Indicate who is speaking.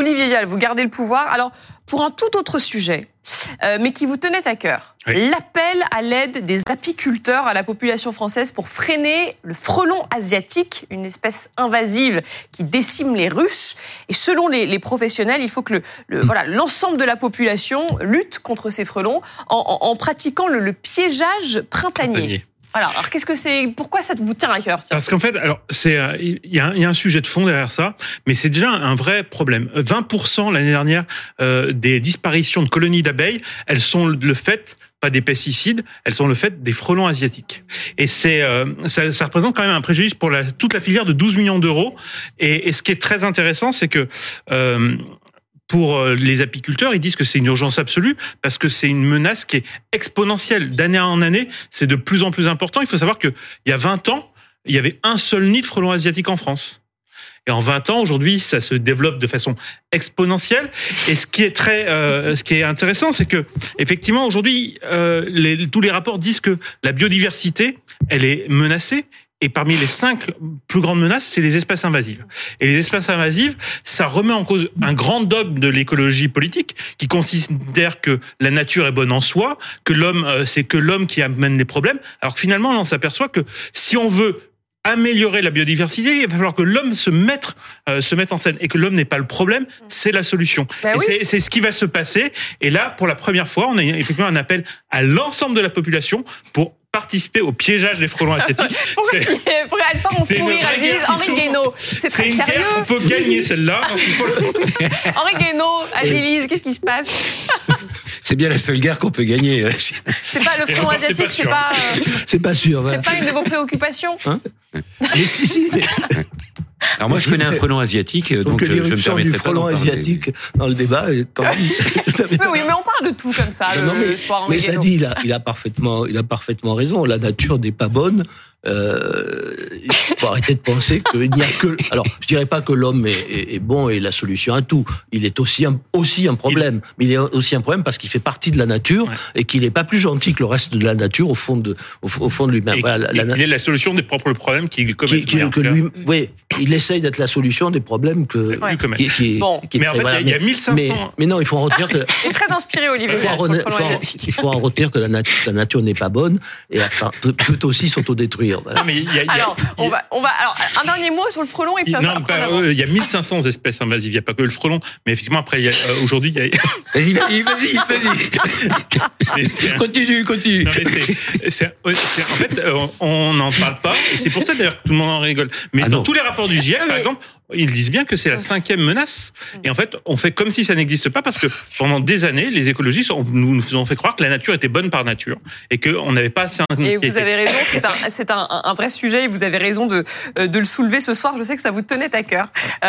Speaker 1: Olivier Vial, vous gardez le pouvoir. Alors, pour un tout autre sujet, euh, mais qui vous tenait à cœur, l'appel à l'aide des apiculteurs à la population française pour freiner le frelon asiatique, une espèce invasive qui décime les ruches. Et selon les, professionnels, il faut que le, voilà l'ensemble de la population lutte contre ces frelons en, pratiquant le, piégeage printanier. Alors, qu'est-ce que c'est Pourquoi ça vous tient à cœur
Speaker 2: Parce qu'en fait, alors c'est euh, il y, a un sujet de fond derrière ça, mais c'est déjà un vrai problème. 20% l'année dernière euh, des disparitions de colonies d'abeilles, elles sont le fait pas des pesticides, elles sont le fait des frelons asiatiques. Et c'est euh, ça, ça, représente quand même un préjudice pour la, toute la filière de 12 millions d'euros. Et, et, ce qui est très intéressant, c'est que euh, pour euh, les apiculteurs, ils disent que c'est une urgence absolue parce que c'est une menace qui est exponentielle. D'année en année, c'est de plus en plus important. Il faut savoir qu'il y a 20 ans, il y avait un seul nid de frelons asiatiques en France. Et en 20 ans, aujourd'hui, ça se développe de façon exponentielle. Et ce qui est très, euh, ce qui est intéressant, c'est que effectivement, aujourd'hui, euh, tous les rapports disent que la biodiversité, elle est menacée et parmi les cinq plus grandes menaces, c'est les espèces invasives. Et les espèces invasives, ça remet en cause un grand dogme de l'écologie politique qui considère que la nature est bonne en soi, que l'homme, euh, c'est que l'homme qui amène les problèmes. Alors que finalement, on s'aperçoit que si on veut améliorer la biodiversité, il va falloir que l'homme se mette, euh, se mette en scène et que l'homme n'est pas le problème, c'est la solution. Bah et c'est ce qui va se passer. Et là, pour la première fois, on a effectivement un appel à l'ensemble de la population pour participer au piégeage des frelons asiatiques.
Speaker 1: Pourquoi elle pas en Henri Guénaud, c'est très
Speaker 2: une
Speaker 1: sérieux.
Speaker 2: on peut gagner celle-là.
Speaker 1: Henri Guénaud, Agilise, qu'est-ce qui se passe
Speaker 3: C'est bien la seule guerre qu'on peut gagner.
Speaker 1: C'est pas le frelon asiatique, c'est pas.
Speaker 3: C'est pas sûr.
Speaker 1: C'est pas une de vos préoccupations. Hein
Speaker 3: mais si, si.
Speaker 4: Alors moi, je connais un frelon asiatique, donc je, je me permettrai
Speaker 3: du frelon asiatique dans le débat. Quand même,
Speaker 1: oui, mais on parle de tout comme ça.
Speaker 3: Non, le, mais, mais ça dit, il a, il a parfaitement, il a parfaitement raison. La nature n'est pas bonne. Euh, il faut arrêter de penser qu'il n'y a que. Alors, je dirais pas que l'homme est, est, bon et la solution à tout. Il est aussi un, aussi un problème, mais il est aussi un problème parce qu'il fait partie de la nature et qu'il n'est pas plus gentil que le reste de la nature au fond de au, fond de lui-même.
Speaker 2: Voilà, il est la solution des propres problèmes qu'il commet.
Speaker 3: Qui, que lui, oui, il essaye d'être la solution des problèmes que.
Speaker 2: Ouais. Qui, qui, bon. mais en fait, il y a 1500.
Speaker 3: Mais, mais, non, il faut en retenir que.
Speaker 1: Il est très inspiré, Olivier.
Speaker 3: Il faut, en, il faut en retenir que la, nature, la nature n'est pas bonne et peut, peut aussi s'autodétruire.
Speaker 1: Alors, on va, on va, alors, un dernier mot sur le frelon et puis
Speaker 2: Non, il y a 1500 espèces invasives. Il n'y a pas que le frelon, mais effectivement, après, euh, aujourd'hui, il y a.
Speaker 3: Vas-y, vas-y, vas-y, vas-y. Continue, continue. Non,
Speaker 2: en fait, euh, on n'en parle pas, et c'est pour ça d'ailleurs que tout le monde en rigole. Mais ah dans tous les rapports du GIEC, par exemple, ils disent bien que c'est la cinquième menace. Et en fait, on fait comme si ça n'existe pas parce que pendant des années, les écologistes nous, nous ont fait croire que la nature était bonne par nature et qu'on n'avait pas assez.
Speaker 1: Et vous avez raison, c'est un, un, vrai sujet et vous avez raison de, de le soulever ce soir. Je sais que ça vous tenait à cœur. Euh,